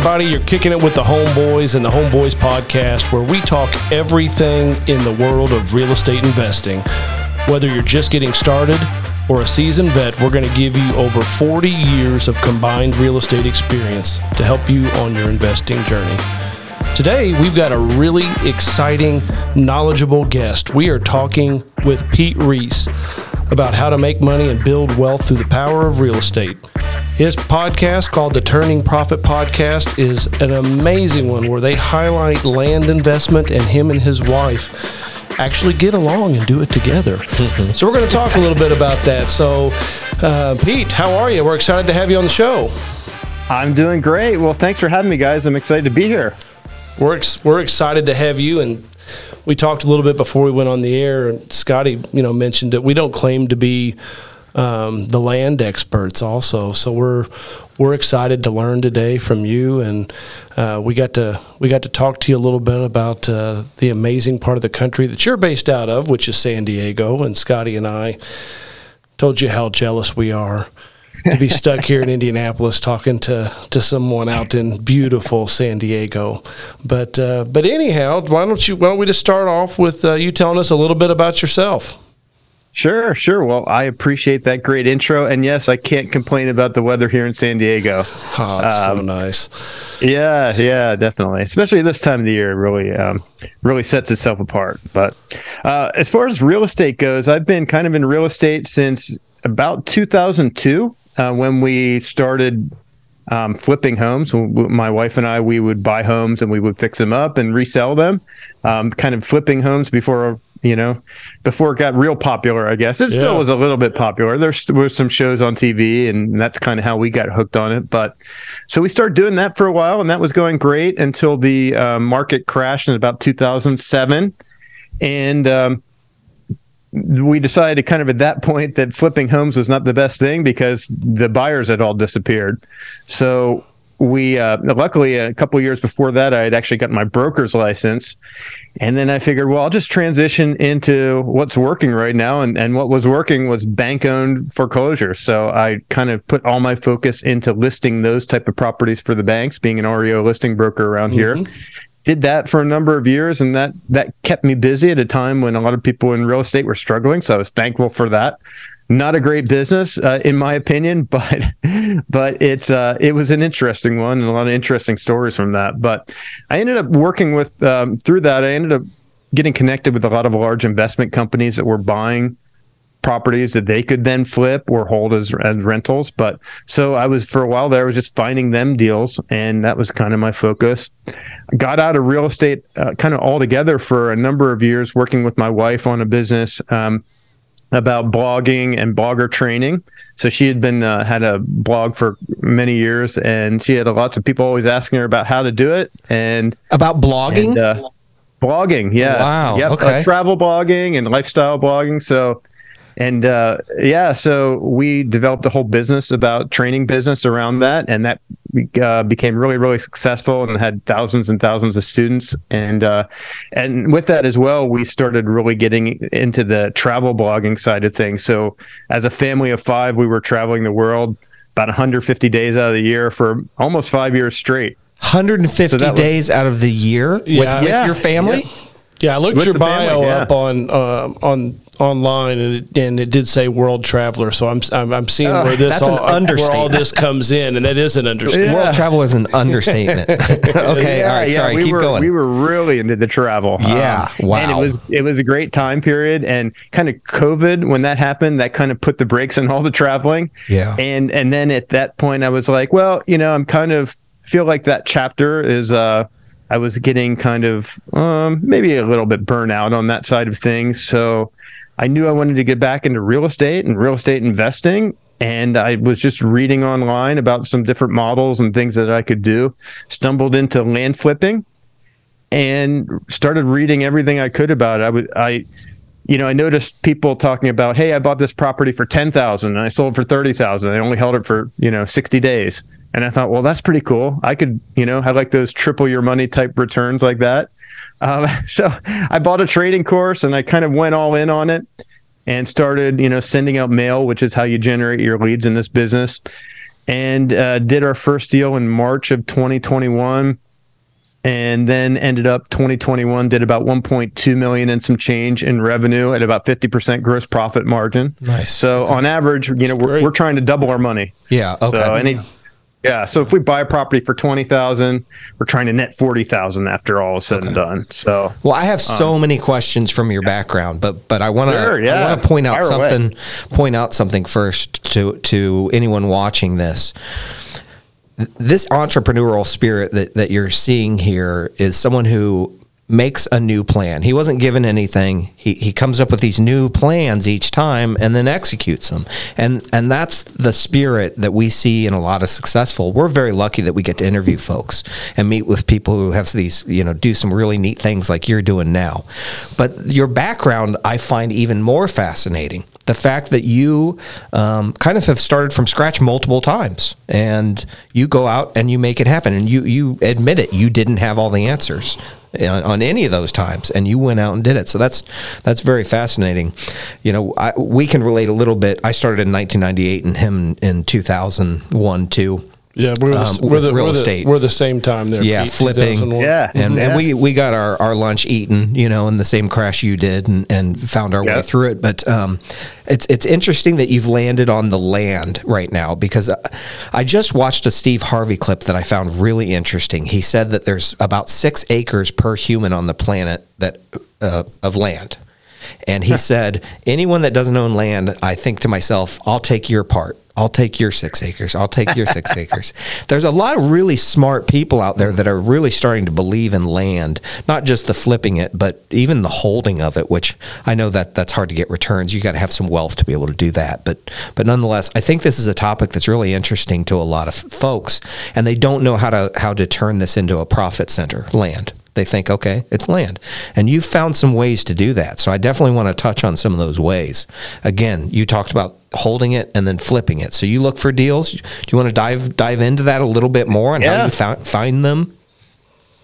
everybody. You're kicking it with the Homeboys and the Homeboys podcast, where we talk everything in the world of real estate investing. Whether you're just getting started or a seasoned vet, we're going to give you over 40 years of combined real estate experience to help you on your investing journey. Today, we've got a really exciting, knowledgeable guest. We are talking with Pete Reese about how to make money and build wealth through the power of real estate. His podcast, called the Turning Profit Podcast, is an amazing one where they highlight land investment and him and his wife actually get along and do it together. so, we're going to talk a little bit about that. So, uh, Pete, how are you? We're excited to have you on the show. I'm doing great. Well, thanks for having me, guys. I'm excited to be here. We're, ex- we're excited to have you. And we talked a little bit before we went on the air, and Scotty, you know, mentioned that we don't claim to be um, the land experts also. So we're we're excited to learn today from you, and uh, we got to we got to talk to you a little bit about uh, the amazing part of the country that you're based out of, which is San Diego. And Scotty and I told you how jealous we are to be stuck here in Indianapolis talking to, to someone out in beautiful San Diego. But uh, but anyhow, why don't you why don't we just start off with uh, you telling us a little bit about yourself? Sure, sure. Well, I appreciate that great intro, and yes, I can't complain about the weather here in San Diego. Oh, it's um, so nice. Yeah, yeah, definitely. Especially this time of the year, really, um, really sets itself apart. But uh, as far as real estate goes, I've been kind of in real estate since about 2002 uh, when we started um, flipping homes. My wife and I, we would buy homes and we would fix them up and resell them. Um, kind of flipping homes before you know, before it got real popular, I guess. It yeah. still was a little bit popular. There was some shows on TV, and that's kind of how we got hooked on it. But so we started doing that for a while, and that was going great until the uh, market crashed in about 2007. And um, we decided to kind of at that point that flipping homes was not the best thing because the buyers had all disappeared. So we uh, luckily a couple years before that I had actually gotten my broker's license, and then I figured, well, I'll just transition into what's working right now, and and what was working was bank owned foreclosure. So I kind of put all my focus into listing those type of properties for the banks, being an REO listing broker around mm-hmm. here. Did that for a number of years, and that that kept me busy at a time when a lot of people in real estate were struggling. So I was thankful for that not a great business uh, in my opinion but but it's uh, it was an interesting one and a lot of interesting stories from that. But i ended up working with um, through that i ended up getting connected with a lot of large investment companies that were buying properties that they could then flip or hold as, as rentals. But so i was for a while there I was just finding them deals and that was kind of my focus. Got out of real estate uh, kind of altogether for a number of years working with my wife on a business. Um, about blogging and blogger training. So she had been uh, had a blog for many years, and she had lots of people always asking her about how to do it and about blogging. And, uh, blogging, yeah, wow, yep, okay, uh, travel blogging and lifestyle blogging. So and uh, yeah, so we developed a whole business about training business around that, and that uh, became really, really successful and had thousands and thousands of students. And uh, and with that as well, we started really getting into the travel blogging side of things. So as a family of five, we were traveling the world about 150 days out of the year for almost five years straight. 150 so days was, out of the year with, yeah, with your family. Yeah. Yeah, I looked With your bio family, yeah. up on uh, on online and it, and it did say world traveler. So I'm I'm, I'm seeing uh, where this all, where all this comes in, and that is an understatement. Yeah. World travel is an understatement. okay, yeah, all right, sorry, we keep were, going. We were really into the travel. Yeah, um, wow. And it was it was a great time period, and kind of COVID when that happened, that kind of put the brakes on all the traveling. Yeah, and and then at that point, I was like, well, you know, I'm kind of feel like that chapter is uh I was getting kind of um, maybe a little bit burnout on that side of things. So I knew I wanted to get back into real estate and real estate investing. And I was just reading online about some different models and things that I could do. Stumbled into land flipping and started reading everything I could about it. I would, I, you know, I noticed people talking about, hey, I bought this property for ten thousand and I sold for thirty thousand. I only held it for you know sixty days. And I thought, well, that's pretty cool. I could, you know, have like those triple your money type returns like that. Um, so I bought a trading course and I kind of went all in on it and started, you know, sending out mail, which is how you generate your leads in this business. and uh, did our first deal in March of 2021 and then ended up 2021 did about 1.2 million and some change in revenue at about 50% gross profit margin. Nice. So okay. on average, you know, we're, we're trying to double our money. Yeah. Okay. So any, yeah. So if we buy a property for 20,000, we're trying to net 40,000 after all is said okay. and done. So, well, I have so um, many questions from your background, but, but I want to, sure, yeah. I want to point out Fire something, away. point out something first to, to anyone watching this this entrepreneurial spirit that, that you're seeing here is someone who makes a new plan. He wasn't given anything. He, he comes up with these new plans each time and then executes them. And and that's the spirit that we see in a lot of successful. We're very lucky that we get to interview folks and meet with people who have these, you know, do some really neat things like you're doing now. But your background I find even more fascinating the fact that you um, kind of have started from scratch multiple times and you go out and you make it happen and you you admit it you didn't have all the answers on, on any of those times and you went out and did it. So that's that's very fascinating. You know I, we can relate a little bit. I started in 1998 and him in 2001 too yeah, we're the, um, we're, the, real we're, estate. The, we're the same time there. Yeah, Pete, flipping. Yeah, and yeah. and we we got our, our lunch eaten, you know, in the same crash you did, and, and found our yep. way through it. But um, it's it's interesting that you've landed on the land right now because I just watched a Steve Harvey clip that I found really interesting. He said that there's about six acres per human on the planet that uh, of land. And he said, anyone that doesn't own land, I think to myself, I'll take your part. I'll take your six acres. I'll take your six acres. There's a lot of really smart people out there that are really starting to believe in land, not just the flipping it, but even the holding of it. Which I know that that's hard to get returns. You got to have some wealth to be able to do that. But but nonetheless, I think this is a topic that's really interesting to a lot of folks, and they don't know how to how to turn this into a profit center. Land. They think, okay, it's land. And you've found some ways to do that. So I definitely want to touch on some of those ways. Again, you talked about holding it and then flipping it. So you look for deals. Do you want to dive dive into that a little bit more and yeah. how you found, find them?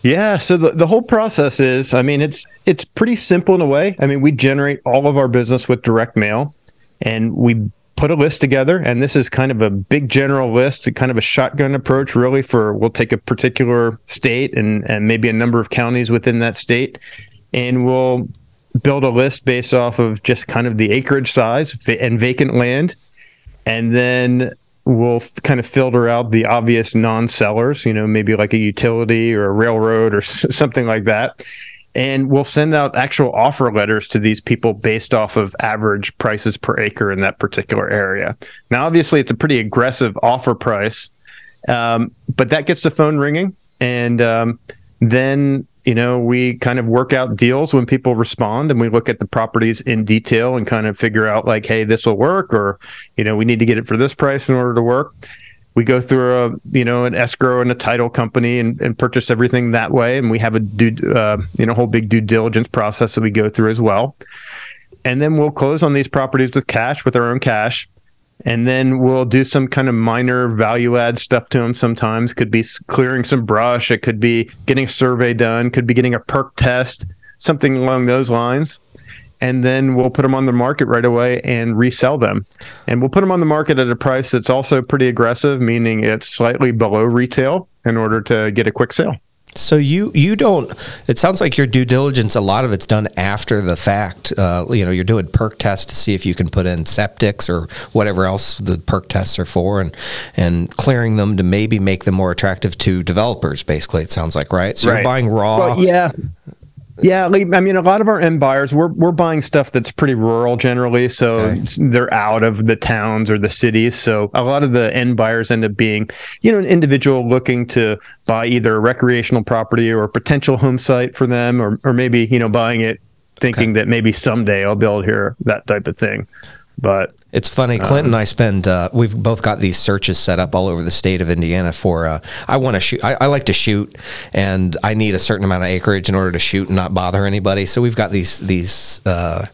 Yeah, so the, the whole process is, I mean, it's it's pretty simple in a way. I mean, we generate all of our business with direct mail and we put a list together and this is kind of a big general list kind of a shotgun approach really for we'll take a particular state and and maybe a number of counties within that state and we'll build a list based off of just kind of the acreage size and vacant land and then we'll kind of filter out the obvious non-sellers you know maybe like a utility or a railroad or something like that and we'll send out actual offer letters to these people based off of average prices per acre in that particular area. Now, obviously, it's a pretty aggressive offer price, um, but that gets the phone ringing, and um, then you know we kind of work out deals when people respond, and we look at the properties in detail and kind of figure out like, hey, this will work, or you know, we need to get it for this price in order to work we go through a you know an escrow and a title company and, and purchase everything that way. And we have a due uh, you know whole big due diligence process that we go through as well. And then we'll close on these properties with cash with our own cash. And then we'll do some kind of minor value add stuff to them sometimes. Could be clearing some brush. It could be getting a survey done. Could be getting a perk test something along those lines and then we'll put them on the market right away and resell them. And we'll put them on the market at a price that's also pretty aggressive, meaning it's slightly below retail in order to get a quick sale. So you you don't. It sounds like your due diligence. A lot of it's done after the fact. Uh, you know, you're doing perk tests to see if you can put in septics or whatever else the perk tests are for, and and clearing them to maybe make them more attractive to developers. Basically, it sounds like right. So right. you're buying raw. Well, yeah. Yeah, I mean, a lot of our end buyers, we're we're buying stuff that's pretty rural generally, so okay. they're out of the towns or the cities. So a lot of the end buyers end up being, you know, an individual looking to buy either a recreational property or a potential home site for them, or or maybe you know buying it thinking okay. that maybe someday I'll build here, that type of thing. But it's funny, Clinton. um, and I spend. Uh, we've both got these searches set up all over the state of Indiana for. Uh, I want to shoot. I, I, like to shoot, and I need a certain amount of acreage in order to shoot and not bother anybody. So we've got these these uh,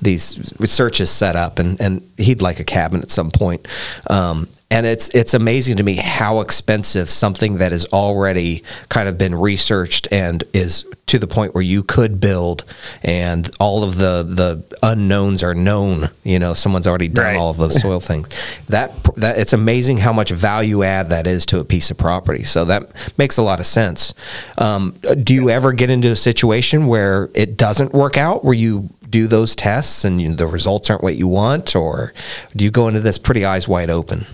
these searches set up, and and he'd like a cabin at some point. Um, and it's it's amazing to me how expensive something that has already kind of been researched and is to the point where you could build and all of the the unknowns are known you know someone's already done Right. all of those soil things. That that it's amazing how much value add that is to a piece of property. So that makes a lot of sense. Um, do you ever get into a situation where it doesn't work out where you do those tests and you, the results aren't what you want or do you go into this pretty eyes wide open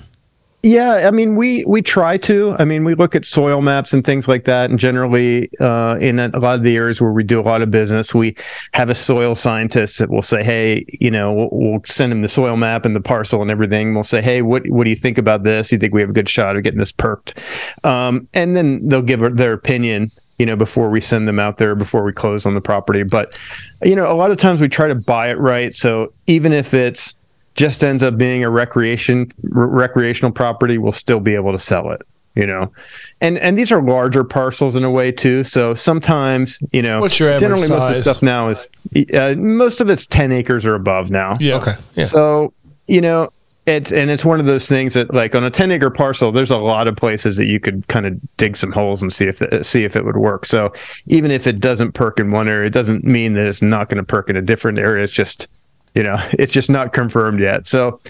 Yeah, I mean, we we try to. I mean, we look at soil maps and things like that, and generally, uh, in a, lot of the areas where we do a lot of business, we have a soil scientist that will say, "Hey, you know, we'll, we'll send him the soil map and the parcel and everything. We'll say, "Hey, what what do you think about this? Do you think we have a good shot of getting this perked?" Um, and then they'll give their opinion. You know, before we send them out there, before we close on the property. But, you know, a lot of times we try to buy it right. So even if it's just ends up being a recreation re- recreational property, we'll still be able to sell it. You know, and and these are larger parcels in a way too. So sometimes you know, What's your average generally most of the stuff now is uh, most of it's ten acres or above now. Yeah. Okay. Yeah. So you know, it's and it's one of those things that like on a ten acre parcel, there's a lot of places that you could kind of dig some holes and see if the, see if it would work. So even if it doesn't perk in one area, it doesn't mean that it's not going to perk in a different area. It's just you know, it's just not confirmed yet. So,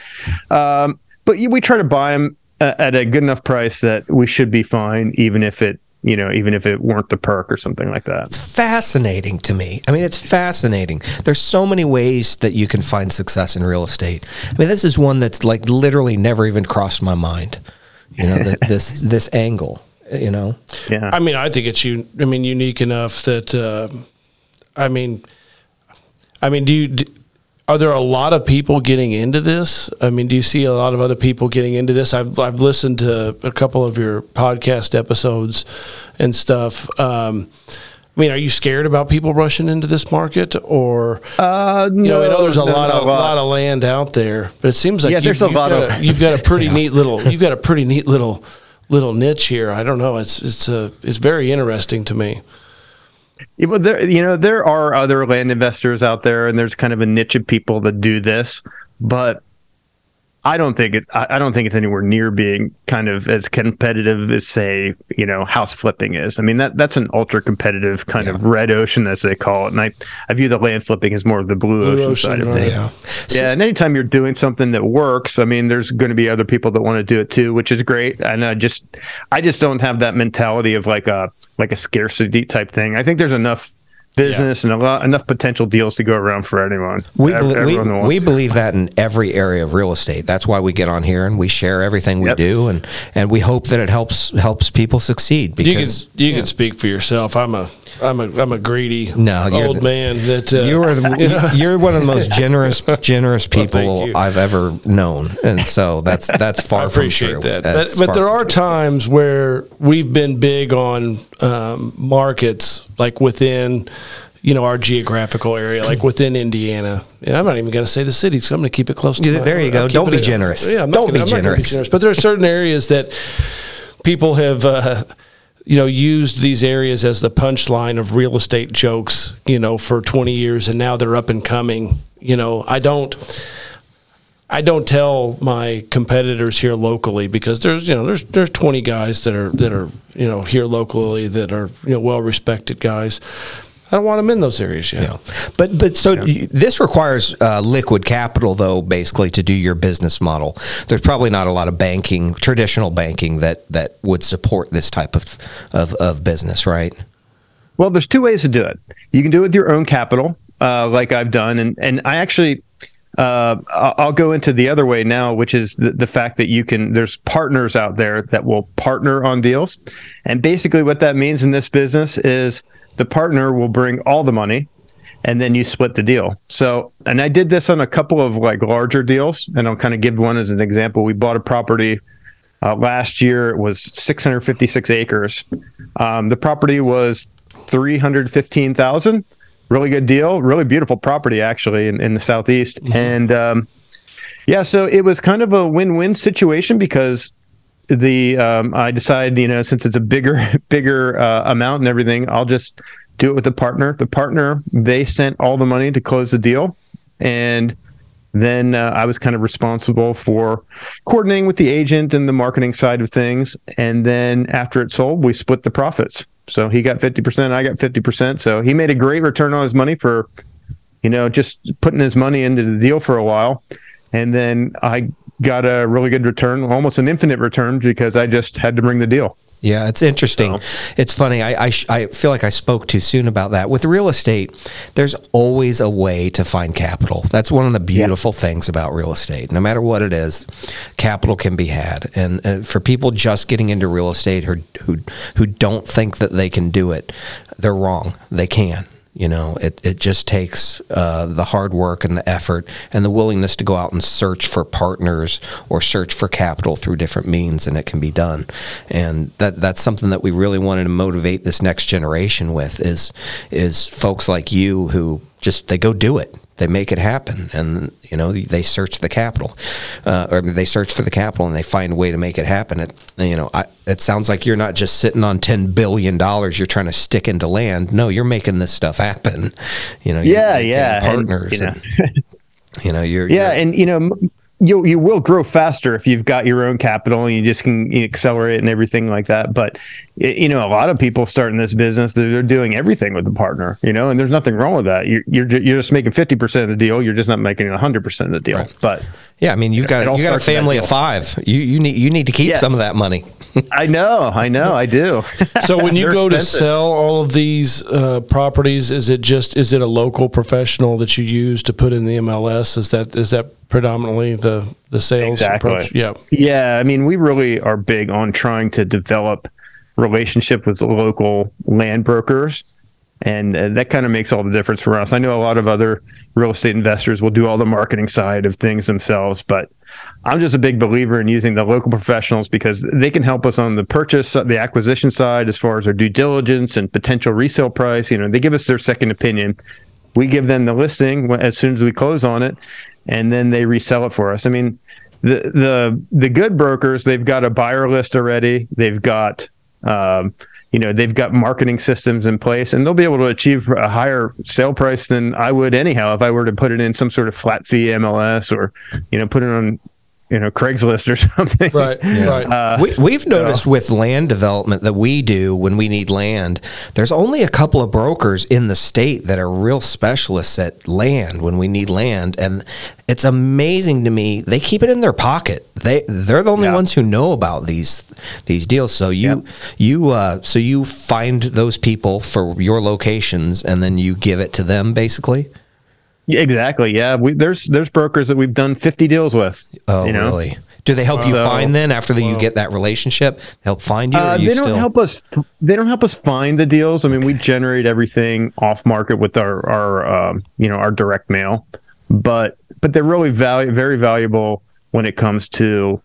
um, but we try to buy them at a good enough price that we should be fine, even if it you know even if it weren't the perk or something like that. It's fascinating to me. I mean, it's fascinating. There's so many ways that you can find success in real estate. I mean, this is one that's like literally never even crossed my mind. You know, th- this this angle. You know, Yeah. I mean, I think it's you. I mean, unique enough that. Uh, I mean, I mean, do you? Do, are there a lot of people getting into this? I mean, do you see a lot of other people getting into this? I've I've listened to a couple of your podcast episodes and stuff. Um, I mean, are you scared about people rushing into this market, or uh, you know, I know there's a no, lot of lot of land out there, but it seems like Yeah, you've, there's a lot got of- a, you've got a pretty neat little you've got a pretty neat little little niche here. I don't know. It's it's a it's very interesting to me. Well, there, you know, there are other land investors out there, and there's kind of a niche of people that do this, but I don't think it. I I don't think it's anywhere near being kind of as competitive as, say, you know, house flipping is. I mean, that that's an ultra competitive kind of red ocean, as they call it, and I I view the land flipping as more of the blue, Blue ocean, ocean, side of right. things. yeah. Yeah, and anytime you're doing something that works, I mean, there's going to be other people that want to do it too, which is great. And I just, I just don't have that mentality of like a like a scarcity type thing. I think there's enough business and a lot enough potential deals to go around for anyone. We, Ev- everyone we, we believe that in every area of real estate. That's why we get on here and we share everything we Yep. do, and, and we hope that it helps helps people succeed. You can Because you can speak for yourself. I'm a I'm a I'm a greedy No, old the- man that uh, you are the, you're one of the most generous generous people you. I've ever known, and so that's that's far I appreciate from true. that. But, That's but far there are true. times where we've been big on um, markets, like within, you know, our geographical area, like within Indiana. Yeah, I'm not even going to say the city, so I'm going to keep it close to. Yeah, my- there you go. Don't be generous. Yeah, I'm Don't gonna- be not gonna generous. But there are certain areas that people have. Uh, you know, used these areas as the punchline of real estate jokes, you know, for 20 years and now they're up and coming. You know, I don't I don't tell my competitors here locally because there's you know there's there's 20 guys that are that are you know here locally that are you know well respected guys. I don't want them in those areas yet. Yeah. But but so you, this requires uh, liquid capital though basically to do your business model. There's probably not a lot of banking, traditional banking that that would support this type of of, of business, right? Well, there's two ways to do it. You can do it with your own capital, uh, like I've done, and and I actually. Uh, I'll I'll go into the other way now, which is the, the fact that you can. There's partners out there that will partner on deals, and basically what that means in this business is the partner will bring all the money, and then you split the deal. So, and I did this on a couple of like larger deals, and I'll kind of give one as an example. We bought a property uh, last year. It was 656 acres. Um, the property was 315,000. Really good deal. Really beautiful property actually in, in the southeast. And um, yeah, so it was kind of a win-win situation because the um, I decided, you know, since it's a bigger bigger uh, amount and everything, I'll just do it with a partner. The partner they sent all the money to close the deal, and then uh, I was kind of responsible for coordinating with the agent and the marketing side of things. And then after it sold, we split the profits. So he got 50%, I got 50%. So he made a great return on his money for, you know, just putting his money into the deal for a while. And then I got a really good return, almost an infinite return because I just had to bring the deal. Yeah, it's interesting. So. It's funny. I, I, I, feel like I spoke too soon about that. With real estate, there's always a way to find capital. That's one of the beautiful yeah. things about real estate. No matter what it is, capital can be had. And uh, for people just getting into real estate who, who, who don't think that they can do it, they're wrong. They can. You know, it, it just takes uh, the hard work and the effort and the willingness to go out and search for partners or search for capital through different means, and it can be done. And that that's something that we really wanted to motivate this next generation with is is folks like you who just they go do it they make it happen. And you know they search the capital uh, or they search for the capital and they find a way to make it happen. It you know I, it sounds like you're not just sitting on 10 billion dollars you're trying to stick into land. No you're making this stuff happen. You know yeah yeah partners and, you know, and, you know you're yeah you're, and you know you you will grow faster if you've got your own capital and you just can accelerate and everything like that. But you know, a lot of people starting this business, they're, they're doing everything with the partner, you know, and there's nothing wrong with that. You're you're, you're just making fifty percent of the deal. You're just not making hundred percent of the deal. Right. But yeah, I mean, you've got you got a family of five. You you need you need to keep yes. some of that money. I know, I know, I do. so when you go expensive. to sell all of these uh, properties, is it just is it a local professional that you use to put in the MLS? Is that is that predominantly the the sales exactly. approach? Yeah, yeah. I mean, we really are big on trying to develop relationship with local land brokers and uh, that kind of makes all the difference for us. I know a lot of other real estate investors will do all the marketing side of things themselves, but I'm just a big believer in using the local professionals because they can help us on the purchase, the acquisition side, as far as our due diligence and potential resale price. You know, they give us their second opinion. We give them the listing as soon as we close on it, and then they resell it for us. I mean, the the the good brokers, they've got a buyer list already. They've got um, you know they've got marketing systems in place and they'll be able to achieve a higher sale price than I would anyhow if I were to put it in some sort of flat fee MLS or you know put it on you know Craigslist or something. Right, yeah. right. Uh, we, have noticed with land development that we do when we need land, there's only a couple of brokers in the state that are real specialists at land when we need land, and it's amazing to me. They keep it in their pocket. They they're the only yeah. ones who know about these these deals. So you yep. you uh, so you find those people for your locations, and then you give it to them basically. Exactly. Yeah, we, there's there's brokers that we've done 50 deals with. Oh, you know? really? Do they help you find then after the, you get that relationship? Help find you? Uh, you they don't still... help us. They don't help us find the deals. I mean, okay. we generate everything off market with our our um, you know our direct mail, but but they're really value very valuable when it comes to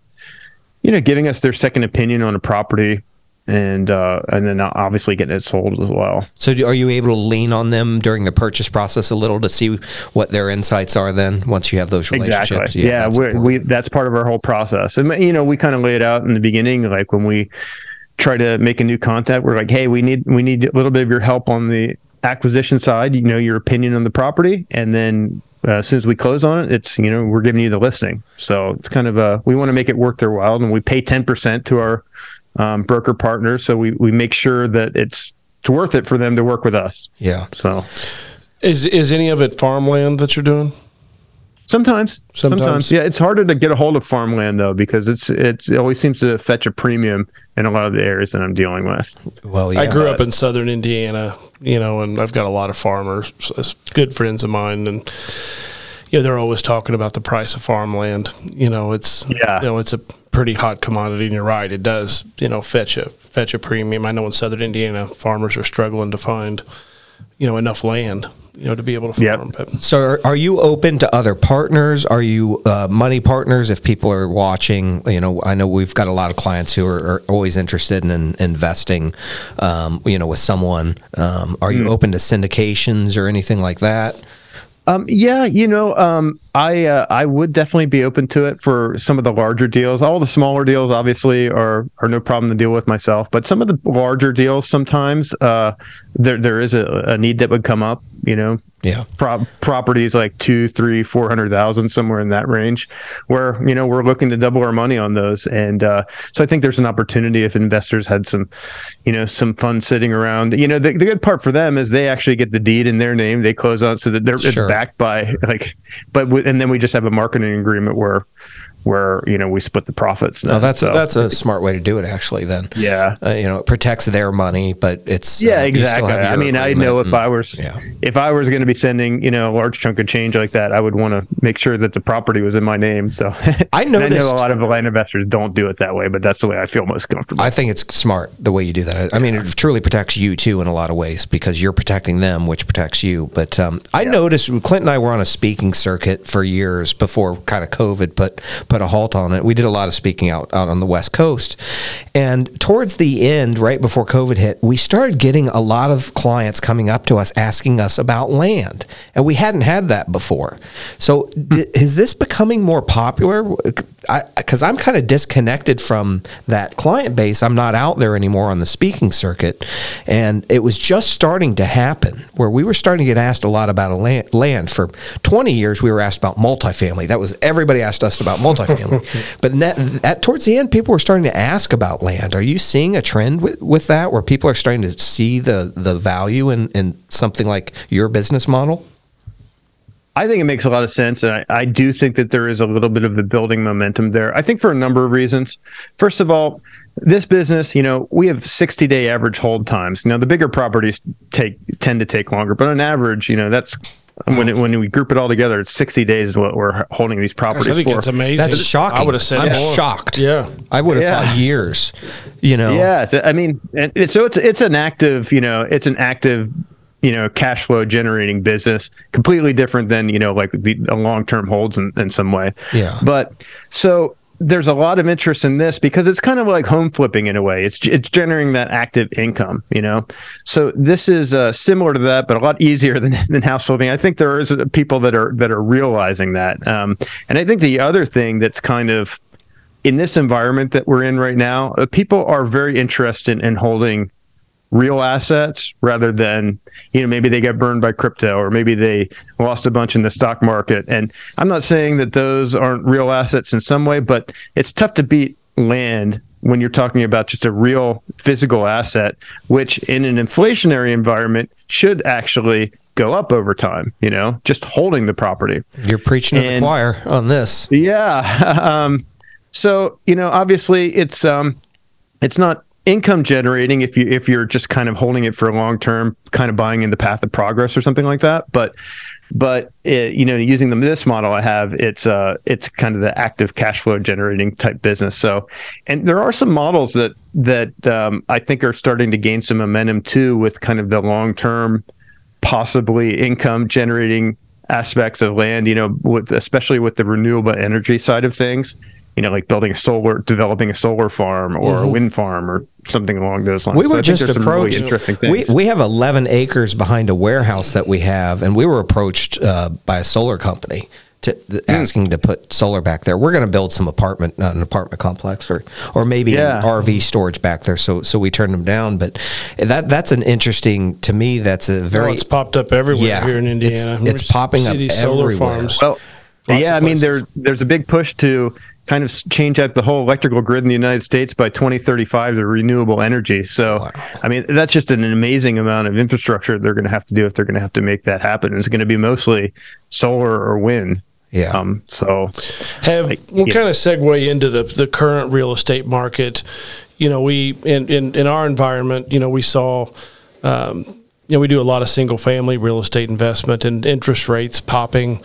you know giving us their second opinion on a property and uh, and then obviously getting it sold as well. So, do, are you able to lean on them during the purchase process a little to see what their insights are? Then, once you have those relationships, exactly. yeah, yeah that's we that's part of our whole process. And you know, we kind of lay it out in the beginning, like when we try to make a new contact, we're like, hey, we need we need a little bit of your help on the acquisition side. You know, your opinion on the property, and then uh, as soon as we close on it, it's you know we're giving you the listing. So it's kind of a we want to make it worth their while, and we pay ten percent to our um, broker partners. So we, we make sure that it's, it's worth it for them to work with us. Yeah. So is, is any of it farmland that you're doing? Sometimes, sometimes, sometimes, yeah. It's harder to get a hold of farmland though because it's it's it always seems to fetch a premium in a lot of the areas that I'm dealing with. Well, yeah, I grew up in southern Indiana, you know, and I've got a lot of farmers, good friends of mine, and you know they're always talking about the price of farmland. You know, it's yeah, you know, it's a pretty hot commodity, and you're right, it does you know fetch a fetch a premium. I know in Southern Indiana, farmers are struggling to find you know enough land you know to be able to farm. Yep. So, are you open to other partners? Are you uh, money partners? If people are watching, you know, I know we've got a lot of clients who are, are always interested in, in investing, um, you know, with someone. Um, are you mm. open to syndications or anything like that? Um, yeah, you know, um, I uh, I would definitely be open to it for some of the larger deals. All the smaller deals, obviously, are are no problem to deal with myself. But some of the larger deals, sometimes uh, there there is a, a, need that would come up. You know, Yeah. prop, properties like two, three, four hundred thousand, somewhere in that range, where you know we're looking to double our money on those. And uh, so I think there's an opportunity if investors had some, you know, some funds sitting around. You know, the, the good part for them is they actually get the deed in their name. They close on so that they're Sure. backed by like, but with, and then we just have a marketing agreement where, where you know we split the profits. No, that's So, that's a smart way to do it. Actually, then. yeah. Uh, you know, it protects their money, but it's Yeah, uh, you still exactly. I mean, I know if and- I was yeah. if I was going to be sending you know a large chunk of change like that, I would want to make sure that the property was in my name. So I And I know a lot of land investors don't do it that way, but that's the way I feel most comfortable. I think it's smart the way you do that. I, I mean, it truly protects you too in a lot of ways because you're protecting them, which protects you. But um, I noticed Clint and I were on a speaking circuit for years before kind of COVID put put a halt on it. We did a lot of speaking out out on the West Coast, and towards the end, right before COVID hit, we started getting a lot of clients coming up to us asking us about land, and we hadn't had that before. So, hmm. d- is this becoming more popular? Because I'm kind of disconnected from that client base. I'm not out there anymore on the speaking circuit, and it was just starting to happen where we were starting to get asked a lot about a land. land. For 20 years, we were asked about multifamily. That was everybody asked us about multifamily. But net, at towards the end, people were starting to ask about land. Are you seeing a trend with, with that where people are starting to see the the value in, in something like your business model? I think it makes a lot of sense. And I, I do think that there is a little bit of the building momentum there. I think for a number of reasons. First of all, this business, you know, we have 60 day average hold times. Now, the bigger properties take tend to take longer, but on average, you know, that's when it, when we group it all together, it's 60 days is what we're holding these properties I think for. it's amazing. That's shocking. I would have said I'm more. shocked. Yeah. I would have Yeah. thought years. You know. Yeah, I mean, and it- so it's it's an active, you know, it's an active, you know, cash flow generating business, completely different than you know, like the, the long term holds in, in some way. Yeah. But so there's a lot of interest in this because it's kind of like home flipping in a way. It's it's generating that active income, you know. So this is uh, similar to that, but a lot easier than, than house flipping. I think there is people that are that are realizing that, um, and I think the other thing that's kind of in this environment that we're in right now, uh, people are very interested in holding real assets rather than you know maybe they got burned by crypto or maybe they lost a bunch in the stock market and i'm not saying that those aren't real assets in some way but it's tough to beat land when you're talking about just a real physical asset which in an inflationary environment should actually go up over time you know just holding the property You're preaching to the choir on this. yeah. Um, so you know, obviously, it's um, it's not income generating if you if you're just kind of holding it for a long term, kind of buying in the path of progress or something like that. But but it, you know, using the this model I have, it's uh, it's kind of the active cash flow generating type business. So, and there are some models that that um, I think are starting to gain some momentum too, with kind of the long term possibly income generating aspects of land, you know, with especially with the renewable energy side of things, you know, like building a solar, developing a solar farm or a wind farm or something along those lines. We were I think just there's some really approached. interesting we, things. we have 11 acres behind a warehouse that we have, and we were approached uh, by a solar company to th- Hmm. asking to put solar back there. We're going to build some apartment, uh, an apartment complex, or or maybe Yeah. RV storage back there. So so we turned them down. But that that's an interesting to me. That's a Oh, very it's popped up everywhere Yeah, here in it's- Indiana. it's We popping up these solar everywhere. farms. Well, Lots yeah, I mean, places. there there's a big push to kind of change out the whole electrical grid in the United States by 2035 to renewable energy. So, I mean, that's just an amazing amount of infrastructure they're going to have to do if they're going to have to make that happen. It's going to be mostly solar or wind. yeah. Um, so have we'll yeah. kind of segue into the the current real estate market. You know, we in in, in our environment, you know, we saw. Um, you know, we do a lot of single family real estate investment and interest rates popping,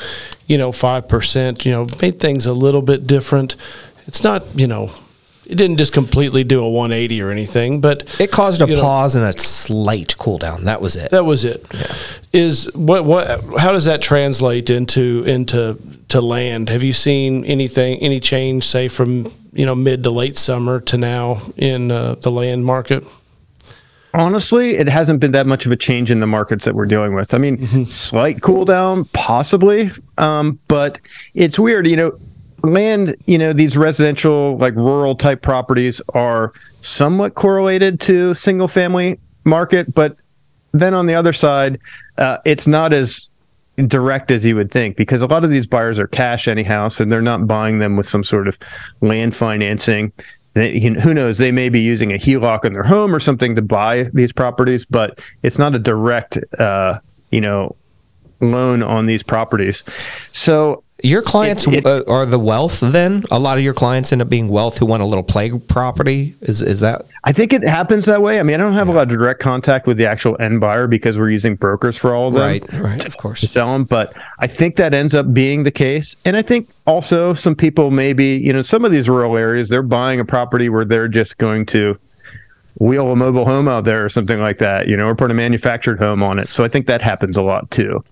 you know, 5%, you know, made things a little bit different. It's not, you know, it didn't just completely do a 180 or anything, but it caused a you know, pause and a slight cool down. That was it. that was it. Is what what how does that translate into into to land? Have you seen anything any change say from you know mid to late summer to now in uh, the land market? Honestly, it hasn't been that much of a change in the markets that we're dealing with. I mean, slight cool down, possibly, um, but it's weird. You know, land. You know, these residential, like rural type properties, are somewhat correlated to single family market, but then on the other side, uh, it's not as direct as you would think because a lot of these buyers are cash anyhow, so they're not buying them with some sort of land financing. Who knows? They may be using a HELOC in their home or something to buy these properties, but it's not a direct, uh, you know, loan on these properties. So your clients it, it, uh, are the wealth. Then a lot of your clients end up being wealth who want a little play property. Is is that? I think it happens that way. I mean, I don't have yeah. a lot of direct contact with the actual end buyer because we're using brokers for all of them. Right, right, of course. To sell them, but I think that ends up being the case. And I think also some people maybe you know some of these rural areas they're buying a property where they're just going to wheel a mobile home out there or something like that, you know, or put a manufactured home on it. So I think that happens a lot too.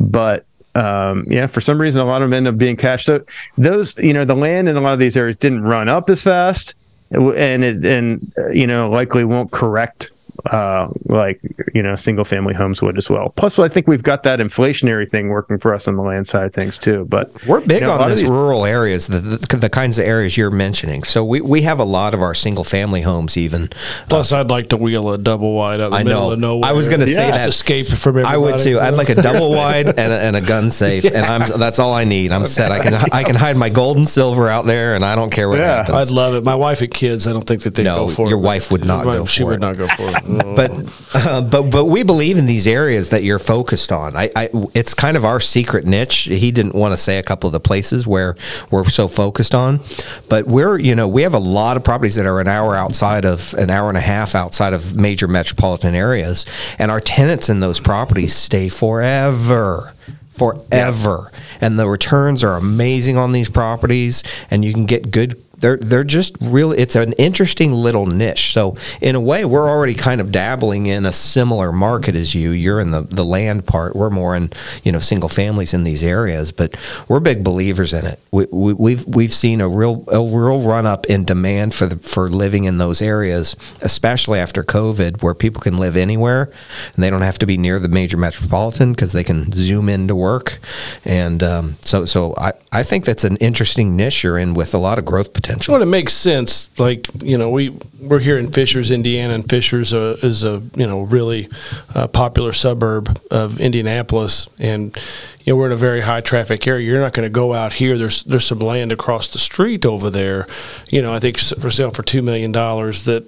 But um, yeah, for some reason, a lot of them end up being cash. So those, you know, the land in a lot of these areas didn't run up as fast, and it, and uh, you know, likely won't correct uh, like you know single family homes would as well. Plus, I think we've got that inflationary thing working for us on the land side of things too. But we're big you know, on these rural areas, the, the, the kinds of areas you're mentioning. So we, we have a lot of our single family homes even. Plus, uh, I'd like to wheel a double wide out the I middle know. of nowhere. I was going to say that escape from everybody. I would too. I'd like a double wide and a, and a gun safe, yeah. and I'm that's all I need. I'm okay. set. I can I can hide my gold and silver out there, and I don't care what yeah. happens. I'd love it. My wife and kids. I don't think that they no, go for your it. Your wife would not go. She for would it. not go for it. But uh, but but we believe in these areas that you're focused on. I, I, it's kind of our secret niche. He didn't want to say a couple of the places where we're so focused on, but we're you know we have a lot of properties that are an hour outside of an hour and a half outside of major metropolitan areas, and our tenants in those properties stay forever forever. Yeah. And the returns are amazing on these properties, and you can get good they're they're just really it's an interesting little niche. So in a way, we're already kind of dabbling in a similar market as you. You're in the the land part. We're more in you know single families in these areas, but we're big believers in it. We, we, we've we've seen a real a real run up in demand for the for living in those areas, especially after COVID, where people can live anywhere and they don't have to be near the major metropolitan because they can zoom in to work. And um, so so I I think that's an interesting niche you're in with a lot of growth potential potential. Well, it makes sense. Like you know, we we're here in Fishers, Indiana, and Fishers uh, is a you know really uh, popular suburb of Indianapolis, and you know we're in a very high traffic area. You're not going to go out here. There's there's some land across the street over there. You know, I think for sale for two million dollars. That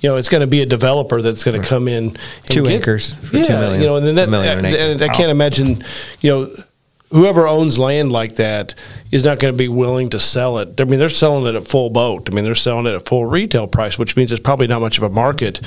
you know it's going to be a developer that's going to come in two get, acres for yeah, two million. You know, and then that, and, and I can't imagine. You know whoever owns land like that is not going to be willing to sell it. I mean, they're selling it at full boat. I mean, they're selling it at full retail price, which means there's probably not much of a market,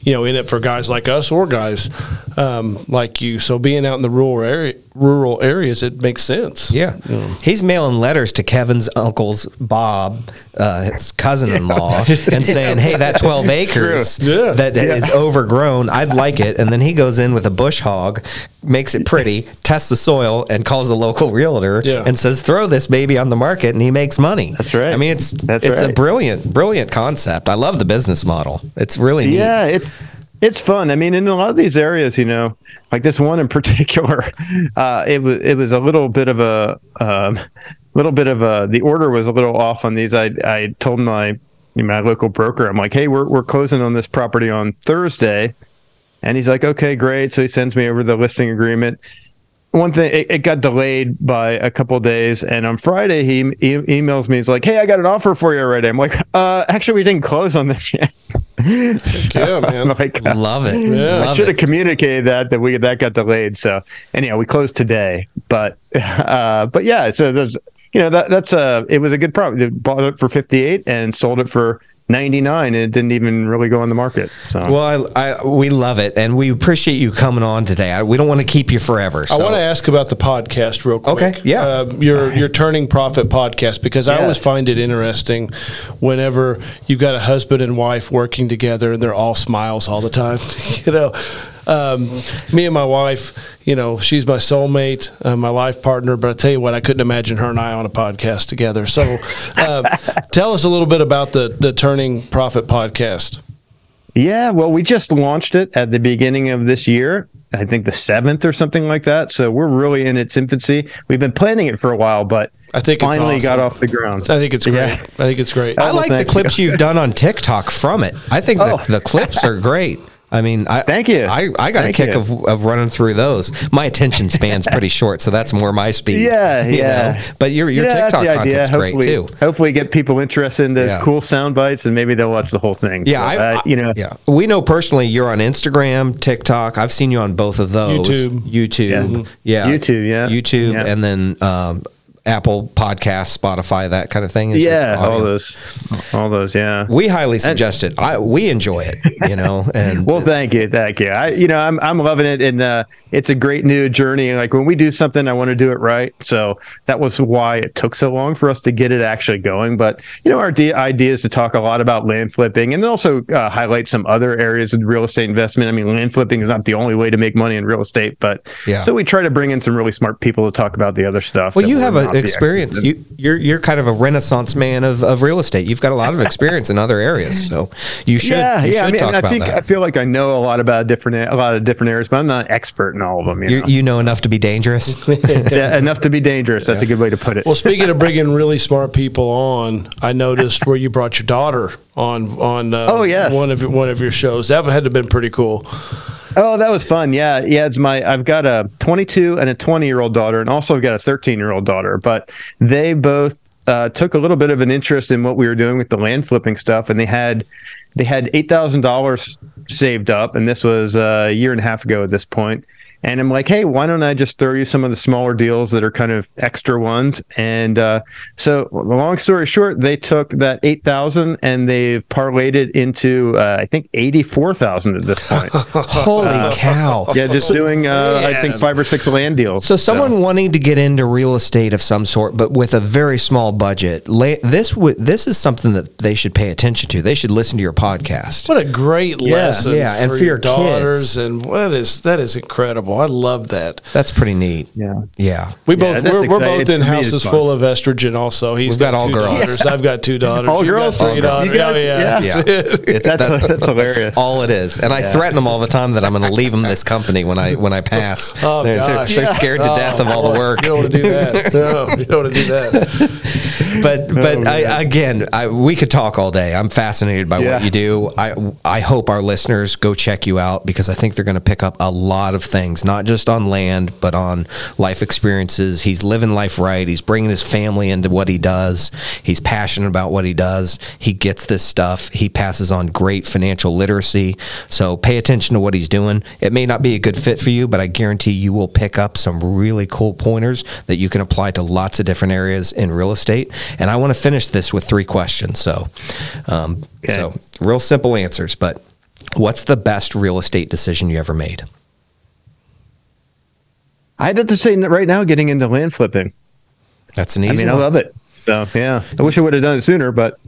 you know, in it for guys like us or guys um, like you. So being out in the rural area, rural areas, it makes sense. Yeah, you know. he's mailing letters to Kevin's uncle's Bob, uh, his cousin-in-law, and saying, "Hey, that twelve acres yeah. that yeah. is overgrown, I'd like it." And then he goes in with a bush hog, makes it pretty, tests the soil, and calls a local realtor yeah. and says, "Throw this baby on the market," and he makes money. That's right. I mean, it's That's it's right. a brilliant, brilliant concept. I love the business model. It's really neat. Yeah, it's it's fun. I mean, in a lot of these areas, you know, like this one in particular, uh, it was it was a little bit of a um, little bit of a the order was a little off on these. I I told my my local broker, I'm like, hey, we're we're closing on this property on Thursday, and he's like, okay, great. So he sends me over the listing agreement one thing it, it, got delayed by a couple days and on friday he e- emails me. He's like hey i got an offer for you already. I'm like uh actually we didn't close on this yet. So yeah man. Like, uh, love it. Yeah. i should have communicated that that we that got delayed. So anyhow we closed today. But uh but yeah so there's you know that that's a it was a good problem. They bought it for 58 and sold it for 99 and it didn't even really go on the market. So well, I, I, we love it and we appreciate you coming on today. I, we don't want to keep you forever. So. I want to ask about the podcast real quick. Okay, yeah, uh, your your turning profit podcast because yes. I always find it interesting whenever you've got a husband and wife working together and they're all smiles all the time. you know um, me and my wife, you know, she's my soulmate, uh, my life partner. But I tell you what, I couldn't imagine her and I on a podcast together. So, uh, tell us a little bit about the the Turning Profit podcast. Yeah, well, we just launched it at the beginning of this year. I think the seventh or something like that. So we're really in its infancy. We've been planning it for a while, but I think it finally awesome. got off the ground. I think it's great. Yeah. I think it's great. I like the clips you. have done on TikTok from it. I think oh. the, the clips are great. I mean, I Thank you. I, I got Thank a kick you. of, of running through those. My attention span's pretty short, so that's more my speed. Yeah, you yeah. know? But your your Yeah, TikTok the idea. great Hopefully- too. Hopefully, get people interested in those Yeah. cool sound bites, and maybe they'll watch the whole thing. Yeah, So, I, uh, you know, Yeah, we know personally. You're on Instagram, TikTok. I've seen you on both of those. YouTube. YouTube, Yeah. yeah, YouTube, yeah. YouTube, Yeah. and then um, Apple Podcasts, Spotify, that kind of thing. is yeah, all those, all those, yeah. We highly suggest it. I we enjoy it. You know, and Well, thank you, thank you. I, you know, I'm I'm loving it, and uh, it's a great new journey. Like when we do something, I want to do it right. So that was why it took so long for us to get it actually going. But you know, our de- idea is to talk a lot about land flipping, and also uh, highlight some other areas of real estate investment. I mean, land flipping is not the only way to make money in real estate, but Yeah. so we try to bring in some really smart people to talk about the other stuff. Well, you have an the experience. experts. You, you're you're kind of a renaissance man of, of real estate. You've got a lot of experience in other areas, so you should yeah, you yeah. I mean, talk I about think I feel like I know a lot about different a lot of different areas, but I'm not an expert in all of them. You, You, know? you know enough to be dangerous. yeah, enough to be dangerous. That's a good way to put it. Well, speaking of bringing really smart people on, I noticed where you brought your daughter on on uh, Oh, yes. one of one of your shows. That had to have been pretty cool. Oh, that was fun. Yeah, yeah. It's my. I've got a 22 and a 20 year old daughter, and also I've got a 13 year old daughter. But they both uh, took a little bit of an interest in what we were doing with the land flipping stuff, and they had they had eight thousand dollars saved up, and this was uh, a year and a half ago at this point. And I'm like, hey, why don't I just throw you some of the smaller deals that are kind of extra ones? And uh, so, long story short, they took that eight thousand and they've parlayed it into uh, I think eighty four thousand at this point. Holy cow! Yeah, just doing uh, I think five or six land deals. So someone wanting to get into real estate of some sort, but with a very small budget, la- this would this is something that they should pay attention to. They should listen to your podcast. What a great lesson yeah, and for your daughters, kids. and what is that is incredible. I love that. That's pretty neat. yeah. Yeah. We Yeah, both that's we're, we're exciting. both in houses full of estrogen. Also, He's We've got all two girls. daughters. I've got two daughters. All You've girls? three All daughters. You guys- oh yeah. Yeah. It's, That's- that's hilarious. all it is. And I threaten them all the time that I'm going to leave them this company when I when I pass. Oh, they're, they're- gosh. they're scared to Oh, death of all the oh, work. You don't want to do that. No, you don't want to do that. but but Oh, I, again, I, we could talk all day. I'm fascinated by Yeah. what you do. I I hope our listeners go check you out because I think they're going to pick up a lot of things, not just on land, but on life experiences. He's living life right. He's bringing his family into what he does. He's passionate about what he does. He gets this stuff. He passes on great financial literacy. So pay attention to what he's doing. It may not be a good fit for you, but I guarantee you will pick up some really cool pointers that you can apply to lots of different areas in real estate. And I want to finish this with three questions. So, um, Okay. so real simple answers. But what's the best real estate decision you ever made? I'd have to say right now, getting into land flipping. That's an easy. I easy mean, I love it. So yeah, I wish I would have done it sooner, but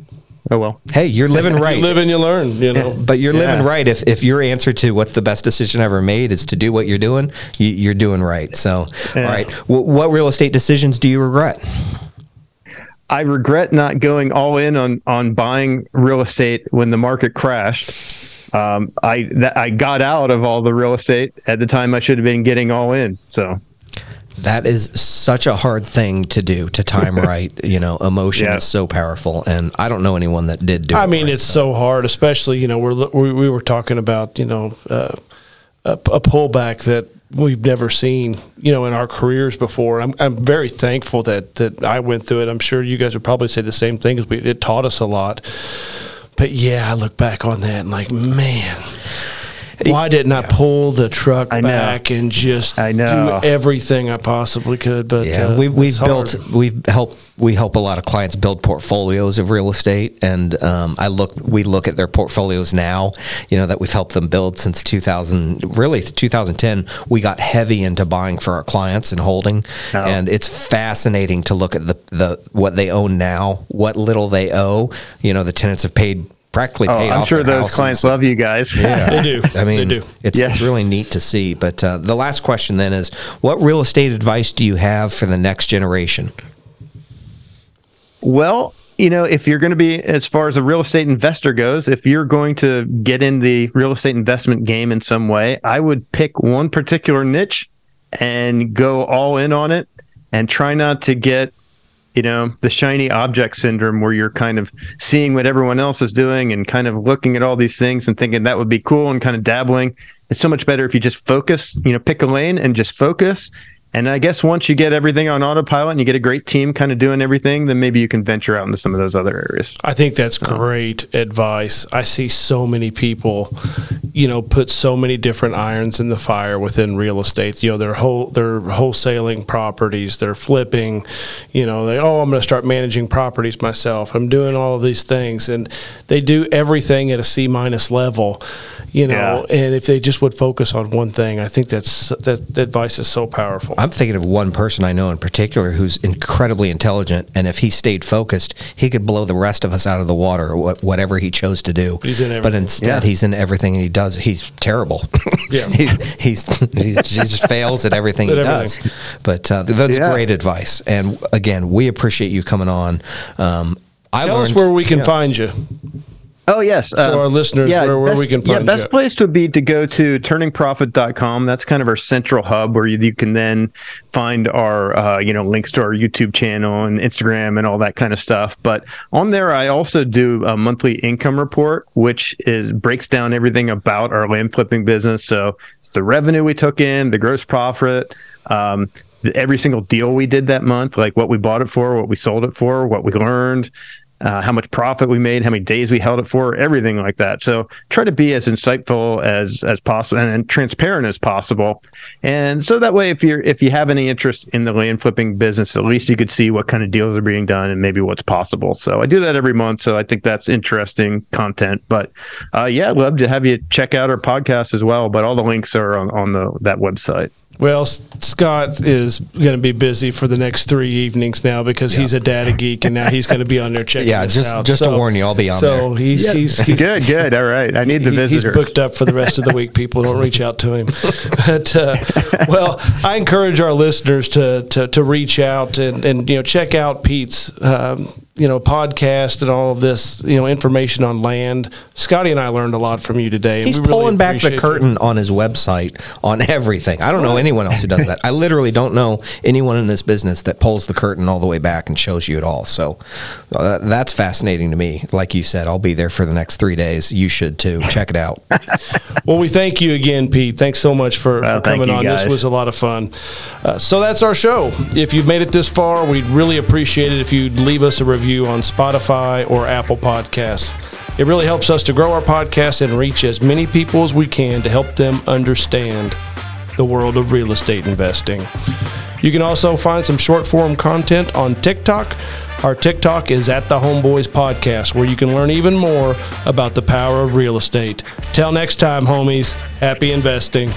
oh well. hey, you're living right. You live and you learn. You know. But you're living right. If if your answer to what's the best decision ever made is to do what you're doing, you, you're doing right. So, Yeah. all right. W- what real estate decisions do you regret? I regret not going all in on on buying real estate when the market crashed. Um, I that I got out of all the real estate at the time I should have been getting all in. So That is such a hard thing to do to time right. You know, emotion Yeah. is so powerful, and I don't know anyone that did do. It. I it mean, right. it's so hard, especially you know we're we, we were talking about you know uh, a, a pullback that we've never seen you know in our careers before. I'm I'm very thankful that that I went through it. I'm sure you guys would probably say the same thing because we it taught us a lot. But yeah, I look back on that and like, man, why didn't I pull the truck I know. back and just I know. do everything I possibly could? But Yeah, uh, we've we've it's hard. built we've helped we help a lot of clients build portfolios of real estate, and um, I look we look at their portfolios now. You know that we've helped them build since 2000, really 2010. We got heavy into buying for our clients and holding, Oh. and it's fascinating to look at the the what they own now, what little they owe. You know, the tenants have paid practically oh, paid I'm off sure their those houses. clients love you guys. Yeah, They do. I mean, They do. It's, Yes. it's really neat to see. But uh, the last question then is, what real estate advice do you have for the next generation? Well, you know, if you're going to be, as far as a real estate investor goes, if you're going to get in the real estate investment game in some way, I would pick one particular niche and go all in on it and try not to get you know, the shiny object syndrome where you're kind of seeing what everyone else is doing and kind of looking at all these things and thinking that would be cool and kind of dabbling. It's so much better if you just focus, you know, pick a lane and just focus and I guess once you get everything on autopilot and you get a great team kind of doing everything, then maybe you can venture out into some of those other areas. I think that's great advice. I see so many people, you know, put so many different irons in the fire within real estate. You know, they're whole they're wholesaling properties, they're flipping, you know, they oh, I'm going to start managing properties myself. I'm doing all of these things and they do everything at a C minus level you know yeah. and if they just would focus on one thing i think that's that, that advice is so powerful i'm thinking of one person i know in particular who's incredibly intelligent and if he stayed focused he could blow the rest of us out of the water whatever he chose to do he's in but instead yeah. he's in everything and he does he's terrible yeah he, he's, he's he just fails at everything at he everything. does but uh, that's yeah. great advice and again we appreciate you coming on um, I Tell learned, us where we can yeah. find you. Oh yes. So um, our listeners, yeah, where, where best, we can find yeah, best you. place would be to go to turningprofit.com. That's kind of our central hub where you, you can then find our uh, you know links to our YouTube channel and Instagram and all that kind of stuff. But on there, I also do a monthly income report, which is breaks down everything about our land flipping business. So it's the revenue we took in, the gross profit. Um, every single deal we did that month, like what we bought it for, what we sold it for, what we learned, uh, how much profit we made, how many days we held it for, everything like that. So try to be as insightful as as possible and, and, transparent as possible. And so that way, if you're if you have any interest in the land flipping business, at least you could see what kind of deals are being done and maybe what's possible. So I do that every month. So I think that's interesting content. But uh, yeah, love to have you check out our podcast as well. But all the links are on, on the that website. Well, Scott is going to be busy for the next three evenings now because he's a data geek, and now he's going to be on there checking. yeah, just out. just so, to warn you, I'll be on so there. So he's, yeah. he's, he's good, good. All right, I need the visitors. He's booked up for the rest of the week. People don't reach out to him. But uh, well, I encourage our listeners to to, to reach out and, and you know check out Pete's. Um, you know podcast and all of this you know information on land. Scotty and I learned a lot from you today. He's pulling really back the curtain you. on his website on everything. I don't know anyone else who does that. I literally don't know anyone in this business that pulls the curtain all the way back and shows you it all. So uh, that's fascinating to me. Like you said, I'll be there for the next three days. You should too. Check it out. well, we thank you again, Pete. Thanks so much for, well, for coming on. Guys. This was a lot of fun. Uh, so that's our show. If you've made it this far, we'd really appreciate it if you'd leave us a review review on Spotify or Apple Podcasts. It really helps us to grow our podcast and reach as many people as we can to help them understand the world of real estate investing. You can also find some short form content on TikTok. Our TikTok is at the Homeboys Podcast, where you can learn even more about the power of real estate. Till next time, homies, happy investing.